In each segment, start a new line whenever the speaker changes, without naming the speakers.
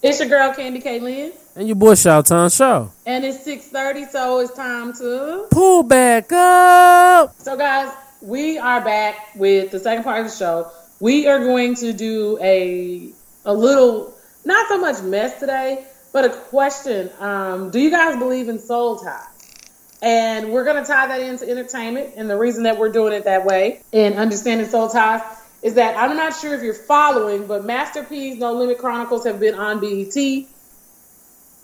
It's your girl Candy K. Lynn.
And your boy Shoutown Shaw.
And it's 6.30, so it's time to...
Pull back up!
So guys, we are back with the second part of the show. We are going to do a a little, not so much mess today, but a question. Um, do you guys believe in soul ties? And we're going to tie that into entertainment. And the reason that we're doing it that way and understanding soul ties is that I'm not sure if you're following, but Master P's No Limit Chronicles have been on BET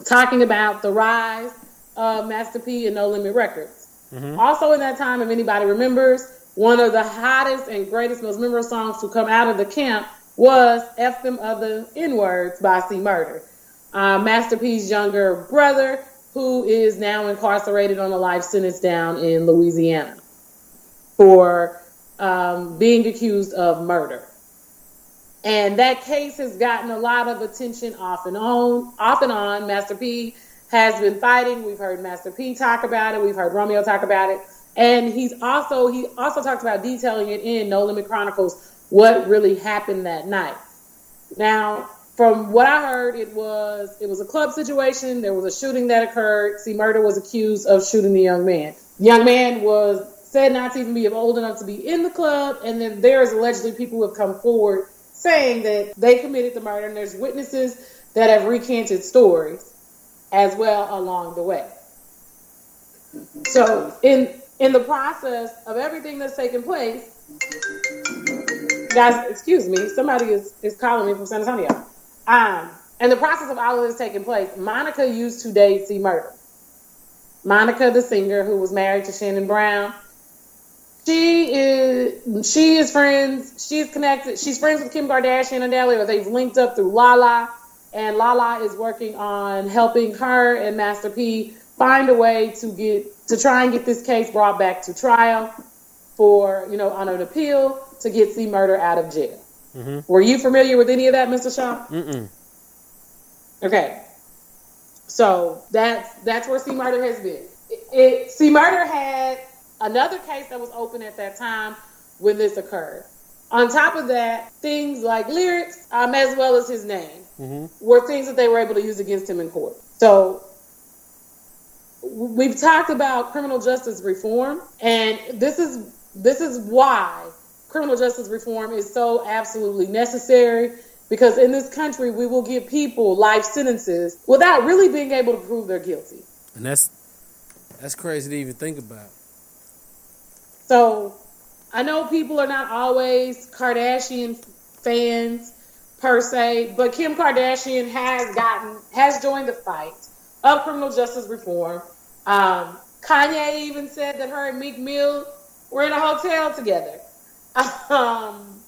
talking about the rise of Master P and No Limit Records. Mm-hmm. Also, in that time, if anybody remembers, one of the hottest and greatest, most memorable songs to come out of the camp was F Them Other N Words by C Murder. Uh, Master P's younger brother, who is now incarcerated on a life sentence down in Louisiana for um, being accused of murder. And that case has gotten a lot of attention off and on, off and on. Master P has been fighting. We've heard Master P talk about it. We've heard Romeo talk about it. And he's also he also talks about detailing it in No Limit Chronicles what really happened that night. Now, from what I heard, it was it was a club situation. There was a shooting that occurred. C Murder was accused of shooting the young man. The young man was said not to even be old enough to be in the club, and then there is allegedly people who have come forward saying that they committed the murder, and there's witnesses that have recanted stories as well along the way. So in in the process of everything that's taken place, guys, excuse me, somebody is, is calling me from San Antonio. Um, in the process of all of this taking place, Monica used to date C Murder. Monica, the singer who was married to Shannon Brown, she is she is friends. She's connected. She's friends with Kim Kardashian and Daly, or they've linked up through Lala. And Lala is working on helping her and Master P find a way to get to try and get this case brought back to trial for you know on an appeal to get C Murder out of jail. Mm-hmm. Were you familiar with any of that, Mr. Shaw? Mm-mm. Okay, so that's that's where C Murder has been. It, it, C Murder had another case that was open at that time when this occurred. On top of that, things like lyrics, um, as well as his name, mm-hmm. were things that they were able to use against him in court. So we've talked about criminal justice reform, and this is this is why criminal justice reform is so absolutely necessary because in this country we will give people life sentences without really being able to prove they're guilty.
And that's that's crazy to even think about.
So I know people are not always Kardashian fans per se, but Kim Kardashian has gotten has joined the fight of criminal justice reform. Um, Kanye even said that her and Meek Mill were in a hotel together. Um,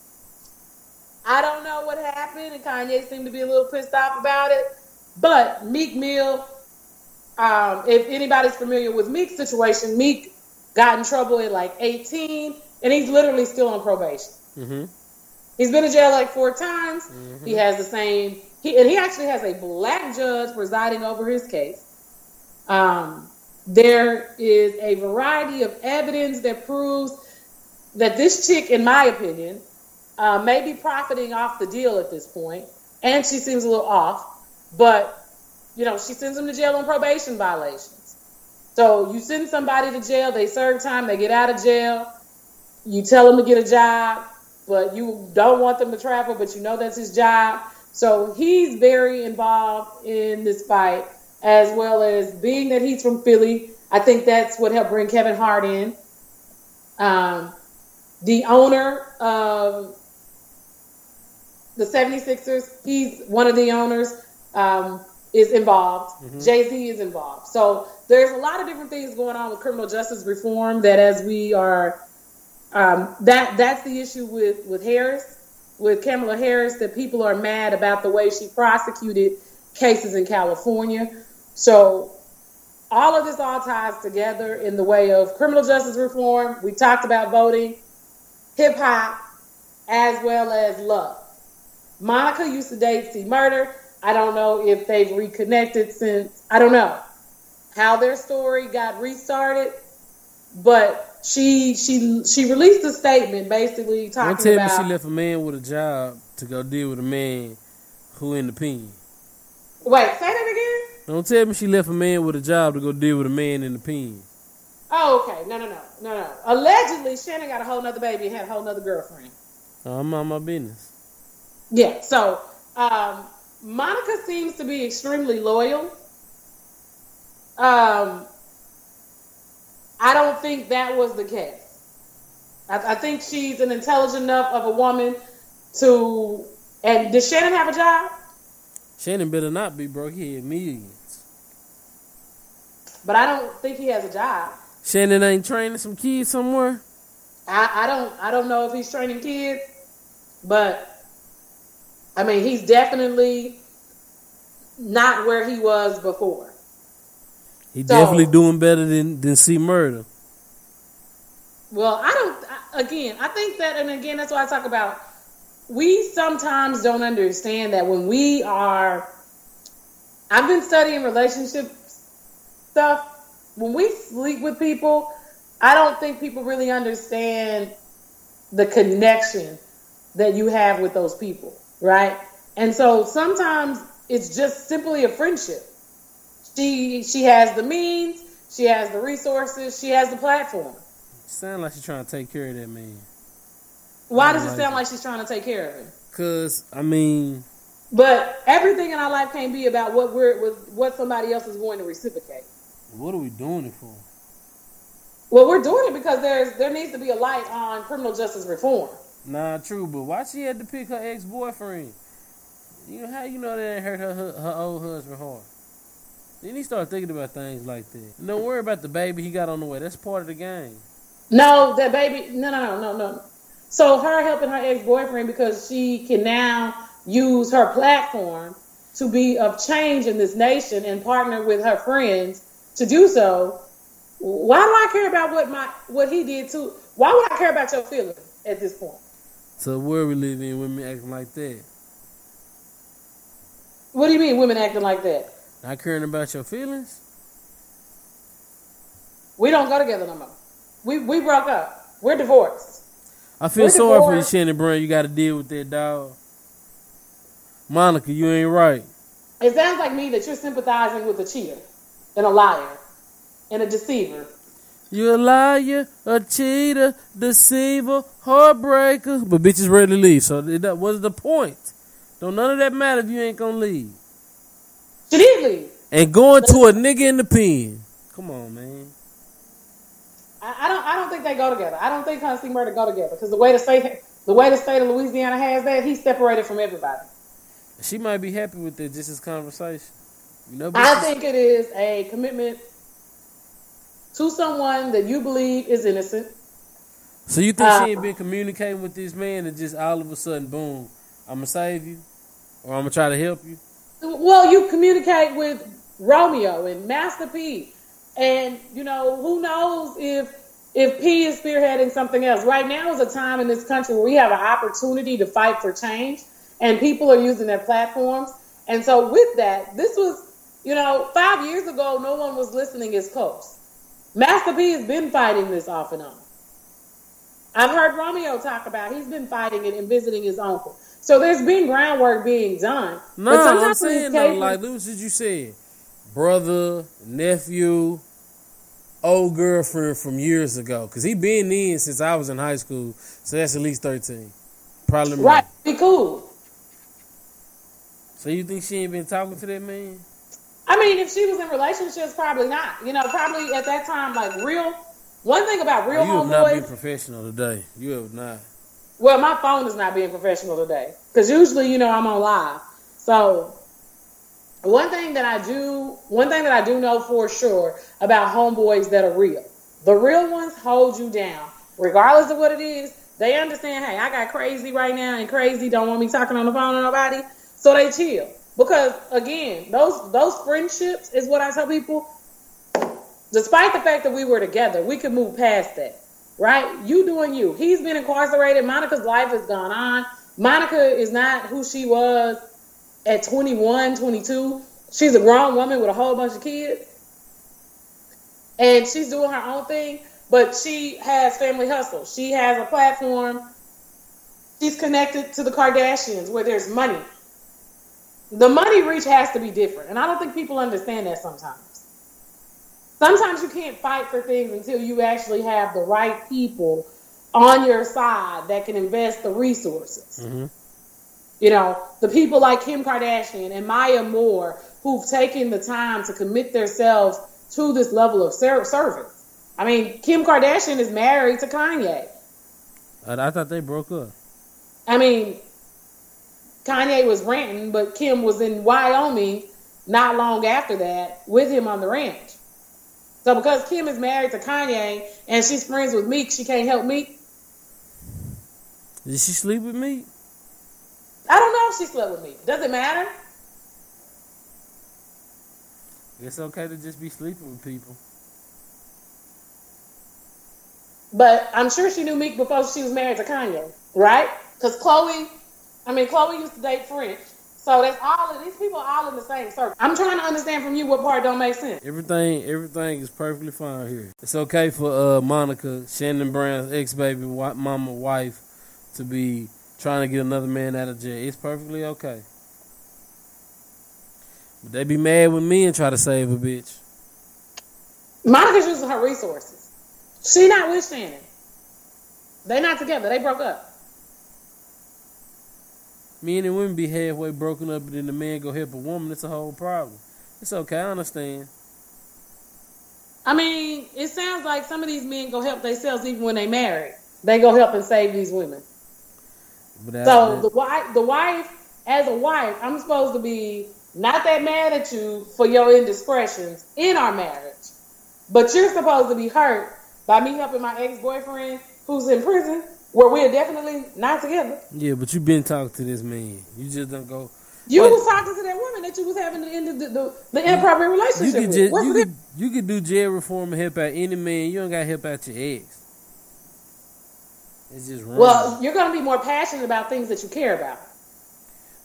I don't know what happened, and Kanye seemed to be a little pissed off about it. But Meek Mill, um, if anybody's familiar with Meek's situation, Meek got in trouble at like 18, and he's literally still on probation. Mm-hmm. He's been in jail like four times. Mm-hmm. He has the same, he, and he actually has a black judge presiding over his case. Um, there is a variety of evidence that proves that this chick, in my opinion, uh, may be profiting off the deal at this point, and she seems a little off. But you know, she sends him to jail on probation violations. So you send somebody to jail, they serve time, they get out of jail. You tell them to get a job, but you don't want them to travel, but you know that's his job. So he's very involved in this fight, as well as being that he's from Philly. I think that's what helped bring Kevin Hart in. Um, the owner of the 76ers, he's one of the owners, um, is involved. Mm-hmm. Jay Z is involved. So there's a lot of different things going on with criminal justice reform that as we are, um, that that's the issue with, with Harris, with Kamala Harris, that people are mad about the way she prosecuted cases in California. So all of this all ties together in the way of criminal justice reform. We talked about voting hip hop, as well as love. Monica used to date C Murder. I don't know if they've reconnected since, I don't know how their story got restarted, but she she she released a statement basically talking about.
Don't tell
about.
me she left a man with a job to go deal with a man who in the pen.
Wait, say that again.
Don't tell me she left a man with a job to go deal with a man in the pen.
Oh, okay. No, no, no, no, no. Allegedly, Shannon got a whole nother baby and had a whole nother girlfriend.
Oh, I'm on my business.
Yeah. So, um, Monica seems to be extremely loyal. Um, I don't think that was the case. I, I think she's an intelligent enough of a woman to. And does Shannon have a job?
Shannon better not be broke. He had millions.
But I don't think he has a job.
Shannon ain't training some kids somewhere.
I, I don't I don't know if he's training kids, but I mean he's definitely not where he was before.
He
So-
definitely doing better than than C Murder.
Well, I don't. Again, I think that, and again, that's why I talk about. We sometimes don't understand that when we are. I've been studying relationship stuff. When we sleep with people, I don't think people really understand the connection that you have with those people, right? And so sometimes it's just simply a friendship. She she has the means, she has the resources, she has the platform.
Sound like she's trying to take care of that man.
Why does it sound
it.
like she's trying to take care of him?
Cause I mean,
But everything in our life can't be about what we're with what somebody else is going to reciprocate.
what are we doing it for?
Well, we're doing it because there's there needs to be a light on criminal justice reform.
Nah, true, but why she had to pick her ex boyfriend? You know how you know that hurt her her, old husband hard. Then he start thinking about things like that. Don't worry about the baby he got on the way. That's part of the game.
No, that baby. No, no, no, no, no. So her helping her ex boyfriend because she can now use her platform to be of change in this nation and partner with her friends to do so. Why do I care about what my what he did to? Why would I care about your feelings at this point?
So where we live in, women acting like that.
What do you mean women acting like that?
Not caring about your feelings.
We don't go together no more. We we broke up. We're divorced.
I feel
We're
sorry for you. Shannon Brown. You got to deal with that dog. Monica, you ain't right.
It sounds like me that you're sympathizing with a cheater and a liar and a deceiver.
You a liar, a cheater, deceiver, heartbreaker. But bitches ready to leave. So that what's the point? Don't none of that matter if you ain't gonna leave.
She did leave.
And going to a nigga in the pen. Come on, man.
I, I don't. I don't think they go together. I don't think her and C Murder go together because the way the state, the way the state of Louisiana has that, he's separated from everybody.
She might be happy with it, just this conversation. You know,
I think it is a commitment to someone that you believe is innocent.
So you think
Uh,
she ain't been communicating with this man and just all of a sudden, boom, I'm gonna save you, or I'm gonna try to help you.
Well, you communicate with Romeo and Master P, and you know who knows if if P is spearheading something else. Right now is a time in this country where we have an opportunity to fight for change, and people are using their platforms. And so, with that, this was, you know, five years ago, no one was listening as close. Master P has been fighting this off and on. I've heard Romeo talk about he's been fighting it and visiting his uncle. So there's been groundwork being done.
No,
But
I'm saying though,
cases-
like Lewis, as you said, brother, nephew, old girlfriend from years ago, because he been in since I was in high school, so that's at least thirteen, probably more.
Right, be cool.
So you think she ain't been talking to that man?
I mean, if she was in relationships, probably not. You know, probably at that time, like real. One thing about real homeboys.
you have not been professional today. You have not.
Well, my phone is not being professional today because usually, you know, I'm on live. So, one thing that I do, one thing that I do know for sure about homeboys that are real, the real ones hold you down, regardless of what it is. They understand, hey, I got crazy right now, and crazy don't want me talking on the phone to nobody, so they chill. Because again, those those friendships is what I tell people. Despite the fact that we were together, we could move past that right? You doing you. He's been incarcerated. Monica's life has gone on. Monica is not who she was at 21, 22. She's a grown woman with a whole bunch of kids. And she's doing her own thing, but she has family hustle. She has a platform. She's connected to the Kardashians where there's money. The money reach has to be different. And I don't think people understand that sometimes. Sometimes you can't fight for things until you actually have the right people on your side that can invest the resources.
Mm-hmm.
You know, the people like Kim Kardashian and Maya Moore who've taken the time to commit themselves to this level of service. I mean, Kim Kardashian is married to Kanye.
I, I thought they broke up.
I mean, Kanye was ranting, but Kim was in Wyoming not long after that with him on the ranch. So because Kim is married to Kanye and she's friends with Meek, she can't help Meek.
Did she sleep with Meek?
I don't know if she slept with Meek. Does it matter?
It's okay to just be sleeping with people.
But I'm sure she knew Meek before she was married to Kanye, right? Because Khloe, I mean, Khloe used to date French. So that's all of these people are all in the same circle. I'm trying to understand from you what part don't make sense.
Everything, everything is perfectly fine here. It's okay for uh, Monica, Shannon Brown's ex baby mama wife, to be trying to get another man out of jail. It's perfectly okay. But they be mad with me and try to save a bitch.
Monica's using her resources. She not with Shannon. They not together. They broke up.
Men and women be halfway broken up, and then the man go help a woman. It's a whole problem. It's okay. I understand.
I mean, it sounds like some of these men go help themselves even when they married. They go help and save these women. so the wife, the wife, as a wife, I'm supposed to be not that mad at you for your indiscretions in our marriage, but you're supposed to be hurt by me helping my ex boyfriend who's in prison where we're definitely not together.
Yeah, but you've been talking to this man. You just don't go.
You what? was talking to that woman that you was having the end the, the, the inappropriate relationship you could with. Just,
you, could, you could do jail reform and help out any man. You don't got to help out your ex. It's just wrong.
Well, you're going to be more passionate about things that you care about.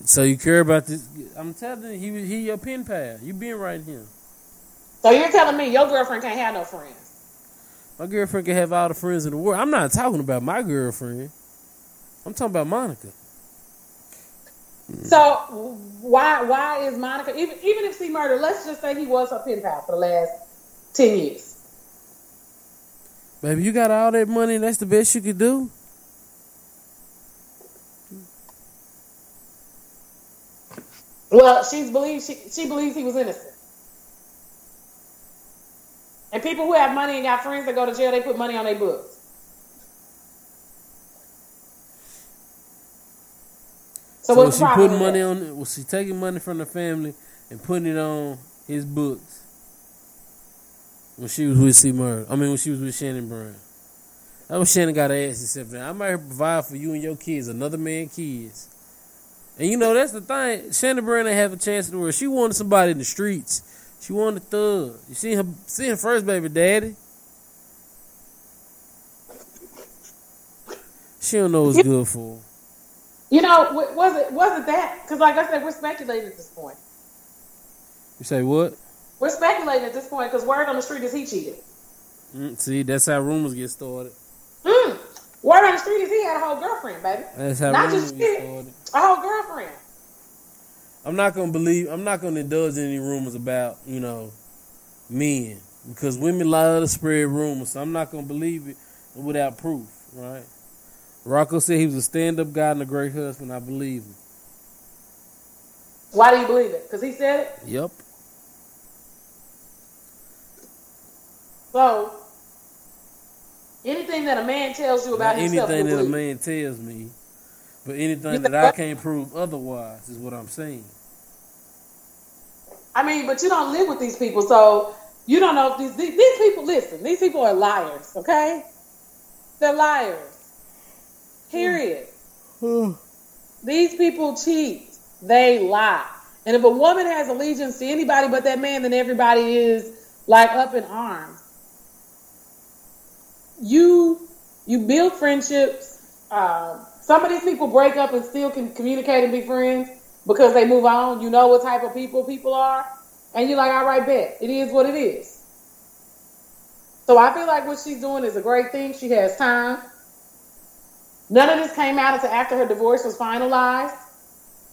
So you care about this? I'm telling you, he he your pen pal. You been right here.
So you're telling me your girlfriend can't have no friends?
My girlfriend can have all the friends in the world. I'm not talking about my girlfriend. I'm talking about Monica.
So why why is Monica even even if C murdered? Let's just say he was her pen pal for the last ten years.
Baby, you got all that money. That's the best you could do.
Well, she believes she she believes he was innocent. And people who have money and got friends that go to jail, they put money on their books.
So, so was she putting money on? Was she taking money from the family and putting it on his books when she was with C. Murray? I mean, when she was with Shannon Brown. That was Shannon got to ask herself. I might provide for you and your kids, another man kids. And you know that's the thing. Shannon Brown didn't have a chance to world. She wanted somebody in the streets. She wanted a thug. You see her, see her first baby daddy. She don't know what's good for.
You know, was it was it that? Because like I said, we're speculating at this point.
You say what?
We're speculating at this point because word on the street is he cheated.
Mm, see, that's how rumors get started.
Mm. Word on the street is he had a whole girlfriend, baby.
That's how Not rumors just get started. A
whole girlfriend.
I'm not gonna believe. I'm not gonna indulge in any rumors about you know men because women love to spread rumors. So I'm not gonna believe it without proof, right? Rocco said he was a stand-up guy and a great husband. I believe him.
Why do you believe it? Because he said it.
Yep.
So anything that a man tells you about himself,
anything that a man tells me but anything that I can't prove otherwise is what I'm saying.
I mean, but you don't live with these people, so you don't know if these these, these people listen. These people are liars, okay? They're liars. Period. these people cheat. They lie. And if a woman has allegiance to anybody but that man, then everybody is like up in arms. You you build friendships. Um, some of these people break up and still can communicate and be friends because they move on. You know what type of people people are. And you're like, all right, bet. It is what it is. So I feel like what she's doing is a great thing. She has time. None of this came out until after her divorce was finalized.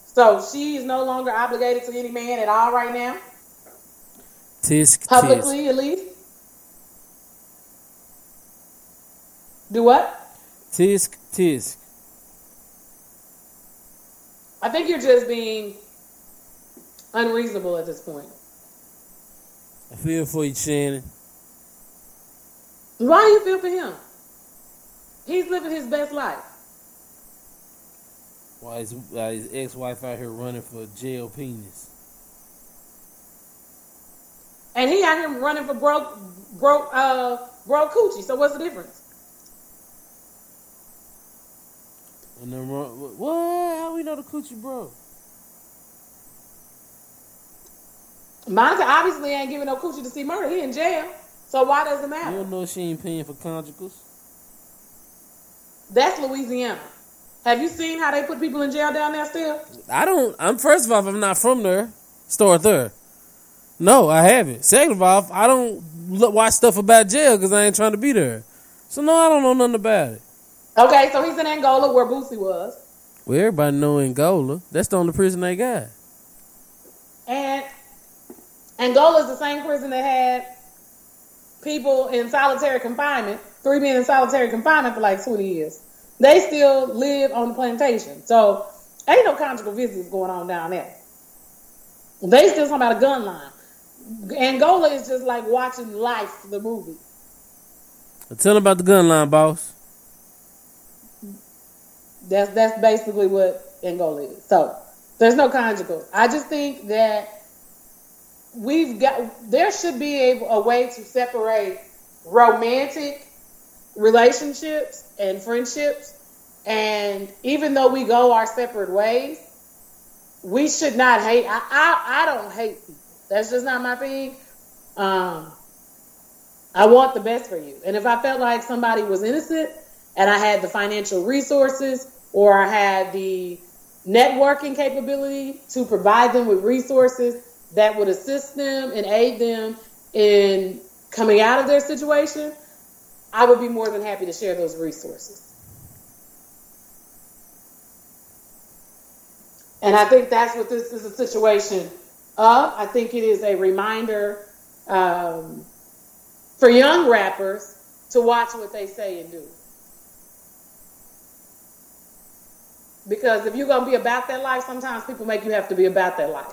So she is no longer obligated to any man at all right now,
Tisk
publicly
tisk.
at least. Do what?
Tisk tisk.
I think you're just being unreasonable at this point.
I feel for you, Shannon.
Why do you feel for him? He's living his best life.
Why is his ex-wife out here running for jail penis?
And he out here running for broke broke uh broke coochie. So what's the difference?
And run, what? Know the coochie bro?
Monica obviously ain't giving no coochie to C Murder. He in jail. So why does it matter?
You don't know she ain't paying for conjugals.
That's Louisiana. Have you seen how they put people in jail down there still?
I don't. I'm first of all, I'm not from there. Start there. No, I haven't. Second of all, I don't look, watch stuff about jail because I ain't trying to be there. So no, I don't know nothing about it.
Okay, so he's in Angola where Boosie was.
Well, everybody know Angola. That's the only prison they got.
And Angola is the same prison that had people in solitary confinement, three men in solitary confinement for like 20 years. They still live on the plantation. So ain't no conjugal visits going on down there. They still talking about a gun line. Angola is just like watching Life, the movie.
Tell them about the gun line, boss.
That's that's basically what Angola is. So there's no conjugal. I just think that we've got there should be a, a way to separate romantic relationships and friendships. And even though we go our separate ways, we should not hate. I I, I don't hate people. That's just not my thing. Um, I want the best for you. And if I felt like somebody was innocent and I had the financial resources or I had the networking capability to provide them with resources that would assist them and aid them in coming out of their situation, I would be more than happy to share those resources. And I think that's what this is a situation of. I think it is a reminder um, for young rappers to watch what they say and do. Because if you're going to be about that life, sometimes people make you have to be about that life.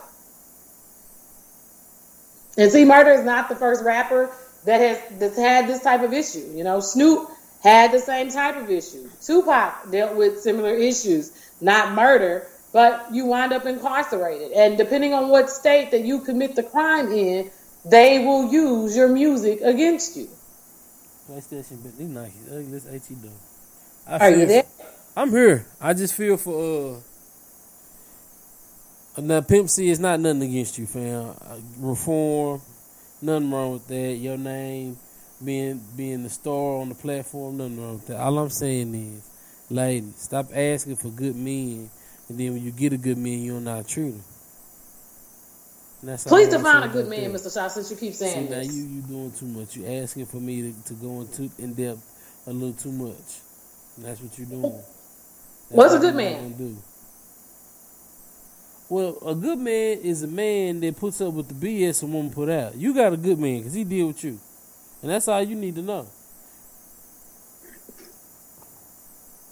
And C Murder is not the first rapper that has that's had this type of issue. You know, Snoop had the same type of issue. Tupac dealt with similar issues, not murder, but you wind up incarcerated. And depending on what state that you commit the crime in, they will use your music against you.
PlayStation, but they nice. Ugly, Let's AT though. I
Are you there?
I'm here. I just feel for uh. Now, Pimp C is not nothing against you, fam. Reform, nothing wrong with that. Your name being being the star on the platform, nothing wrong with that. All I'm saying is, ladies, stop asking for good men, and then when you get a good man, you don't know how to treat him. And that's all
Please define a good man,
that.
Mr. Shaw, since you keep
See,
saying
now
this.
you you doing too much. You're asking for me to, to go into in depth a little too much. And that's what you're doing. That's
What's a good
you're
man?
do. Well, a good man is a man that puts up with the BS a woman put out. You got a good man because he deal with you, and that's all you need to know.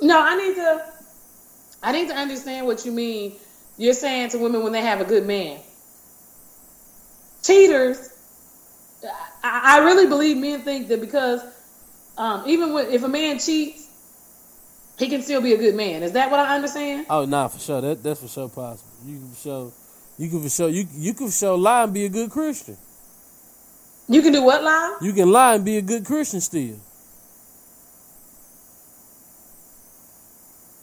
No, I need to. I need to understand what you mean. You're saying to women when they have a good man. Cheaters. I, I really believe men think that because um, even when, if a man cheats, he can still be a good man. Is that what I understand?
Oh, nah, for sure. That that's for sure possible. You can show. You can for sure. You you can for sure lie and be a good Christian.
You can do what, lie?
You can lie and be a good Christian still.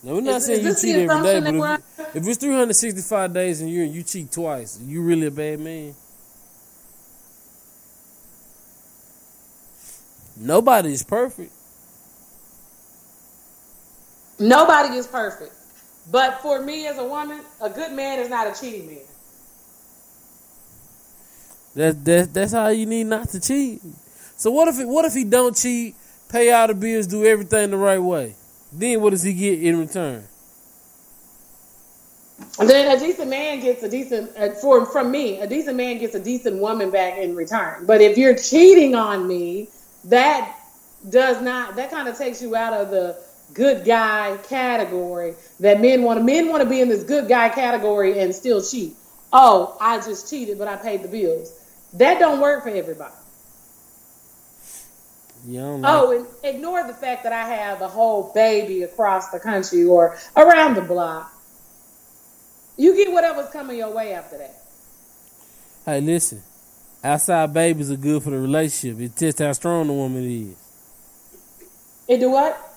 Now we're not
Is-
saying
is
you cheat every day, but if, if it's 365 days in a year and you cheat twice, you really a bad man. Nobody is perfect.
Nobody is perfect. But for me as a woman, a good man is not a cheating man.
That that that's how you need not to cheat. So what if it, what if he don't cheat, pay all the bills, do everything the right way? Then what does he get in return?
then a decent man gets a decent uh, for from me. A decent man gets a decent woman back in return. But if you're cheating on me, that does not. That kind of takes you out of the good guy category that men want to. Men want to be in this good guy category and still cheat. Oh, I just cheated, but I paid the bills. That don't work for everybody.
Yeah,
Oh, and ignore the fact that I have a whole baby across the country or around the block. You get whatever's coming your way after that.
Hey, listen. Outside babies are good for the relationship. It tests how strong the woman is.
It do what?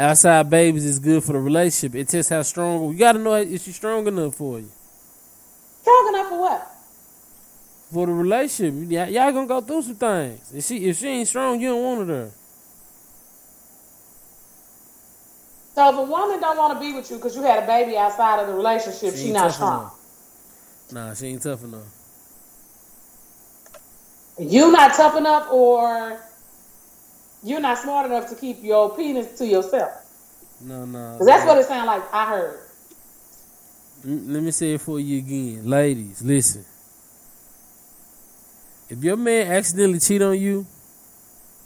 Outside babies is good for the relationship. It tests how strong. You got to know if she's strong enough for you.
Strong enough for what?
For the relationship, y- y'all gonna go through some things. If she if she ain't strong, you don't want her there.
So if a woman don't want to be with you because you had a baby outside of the relationship, she,
ain't
not strong.
enough. Nah, she ain't tough enough.
You not tough enough, or you're not smart enough to keep your penis to yourself.
No, no.
'Cause that's what it sounds like. I heard.
Let me say it for you again, ladies. Listen. If your man accidentally cheat on you,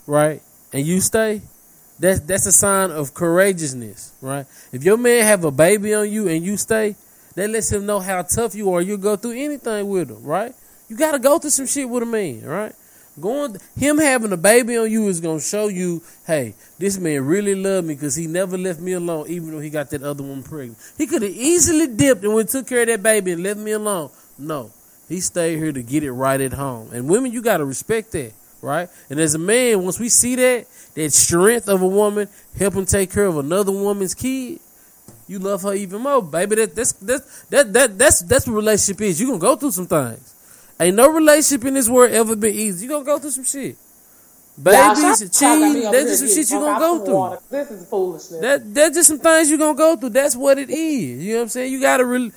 right, and you stay, that's that's a sign of courageousness, right? If your man have a baby on you and you stay, that lets him know how tough you are. You'll go through anything with him, right? You got to go through some shit with a man, right? Going him having a baby on you is gonna show you, hey, this man really loved me because he never left me alone, even though he got that other one pregnant. He could have easily dipped and went took care of that baby and left me alone. No, he stayed here to get it right at home. And women, you gotta respect that, right? And as a man, once we see that that strength of a woman helping take care of another woman's kid, you love her even more, baby. That that's that's that that that's that's what relationship is. You gonna go through some things. Ain't no relationship in this world ever been easy. You gonna go through some shit. Babies,
stop talking about me
cheating, that's just some shit you gonna go through.
water. This is foolishness.
That that's just some things you gonna go through. That's what it is. You know what I'm saying? You gotta re-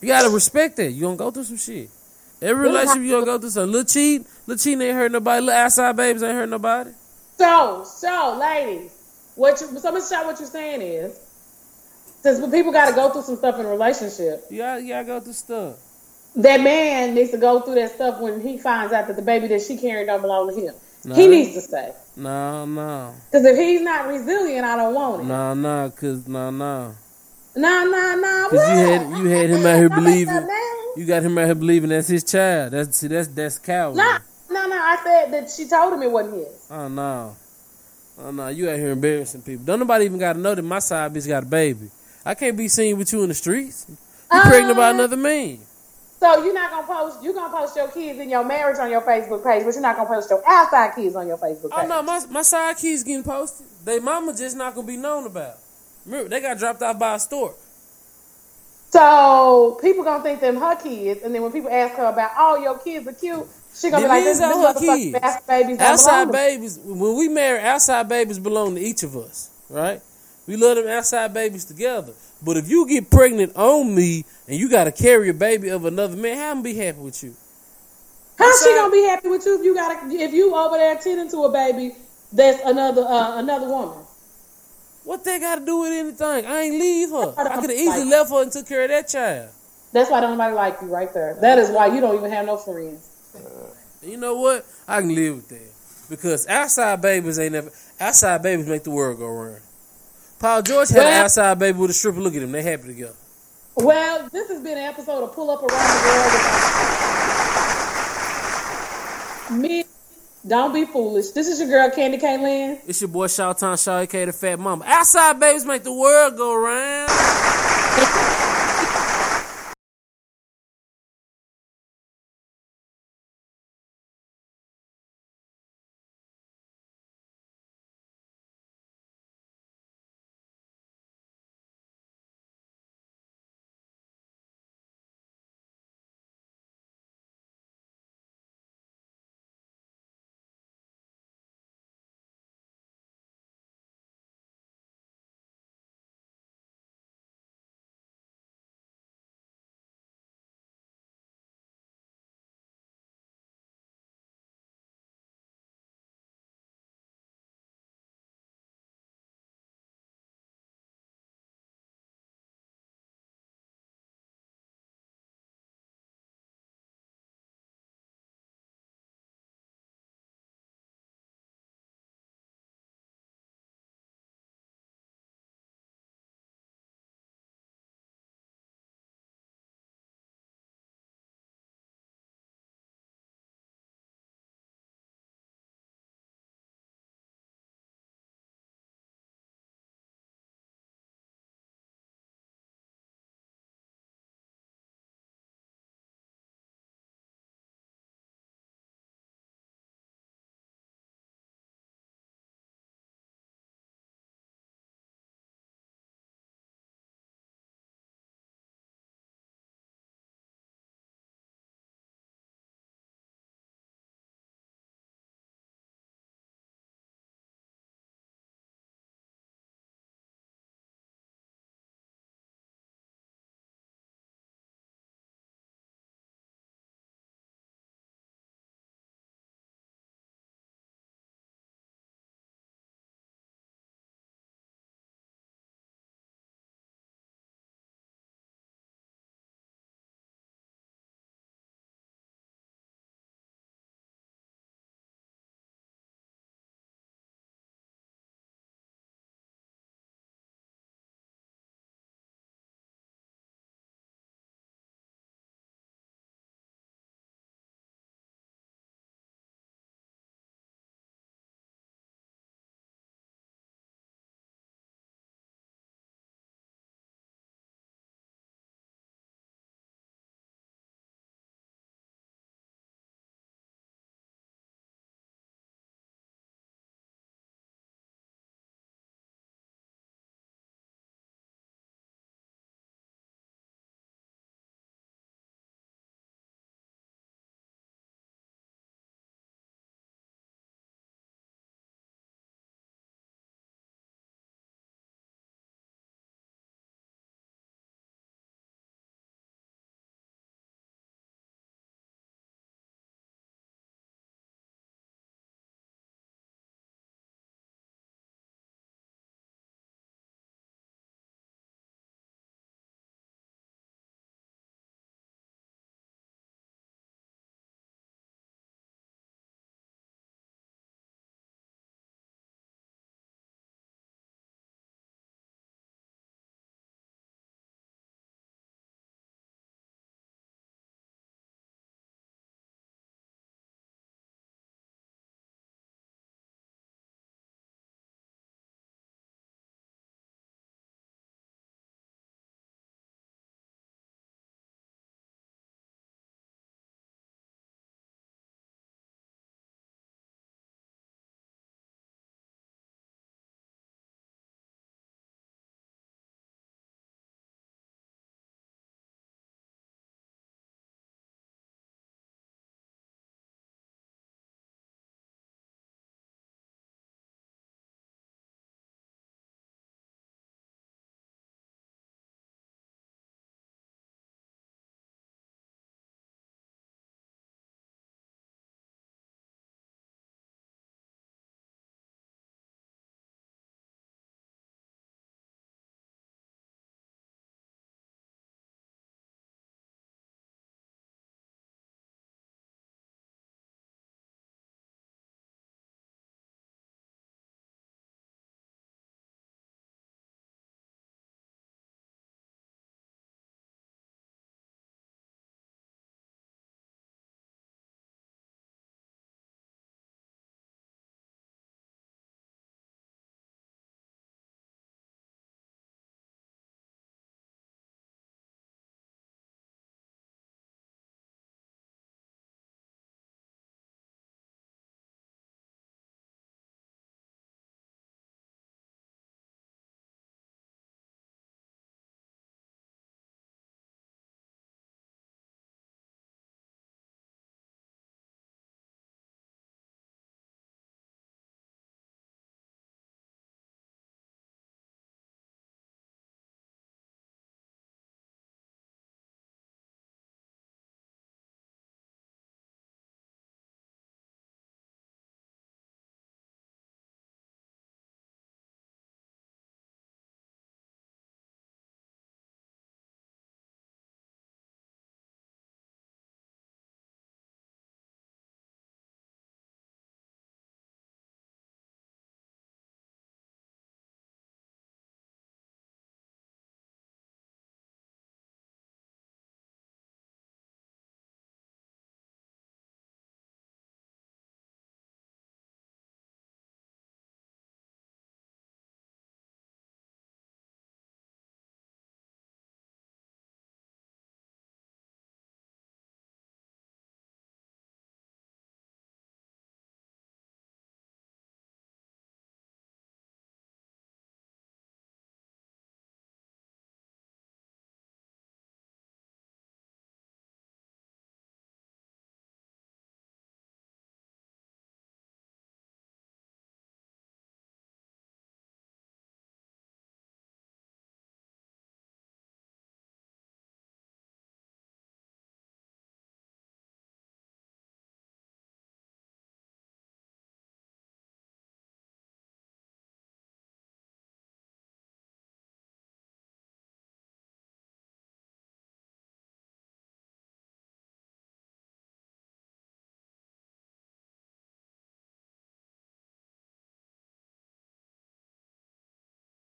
you gotta respect that. You gonna go through some shit. Every relationship you gonna go through some little cheat, little cheating ain't hurt nobody. Little outside babies ain't hurt nobody.
So, so, ladies, what you so much shot what you're saying is, since people got to go through some stuff in a relationship,
gotta, you gotta go through stuff.
That man needs to go through that stuff when he finds out that the baby that she carried don't belong to him.
No.
He needs to stay.
No, no,
Because if he's not resilient, I don't want it.
no, no, cause no, no.
Nah, nah, nah.
Cause you had you had him out here believing. You got him out here believing that's his child. That's see, that's that's cowardly.
Nah, no, no. I said that she told him it wasn't his.
Oh no. Oh no, you out here embarrassing people. Don't nobody even gotta know that my side bitch got a baby. I can't be seen with you in the streets. You pregnant by
Uh,
another man.
So you're not gonna post. You're gonna post your kids in your marriage on your Facebook page, but you're not gonna post your outside kids on your Facebook page.
Oh no, my my side kids getting posted. They mama just not gonna be known about. Remember, they got dropped off by a store.
So people gonna think them her kids, and then when people ask her about, oh, your kids are cute, she gonna be like,
is
this, this motherfucking
kids.
babies
Outside
belong to me.
babies, when we marry, outside babies belong to each of us, right? We love them outside babies together. But if you get pregnant on me and you got to carry a baby of another man, how am I be happy with you?
How she gonna be happy with you if you got if you over there tending to a baby that's another uh, another woman?
What they got to do with anything? I ain't leave her.
I
I could have
like-
easily left her and took care of that child.
That's why don't nobody like you right there. That is why you don't even have no friends.
You know what? I can live with that because outside babies ain't never. Outside babies make the world go round. Paul George had an outside baby with a stripper. Look at him. They happy together.
Well, this has been an episode of Pull Up Around the World. Me, don't be foolish. This is your girl Candy K. Lynn.
It's your boy Shawtown Shaw, aka the Fat Mama. Outside babies make the world go round.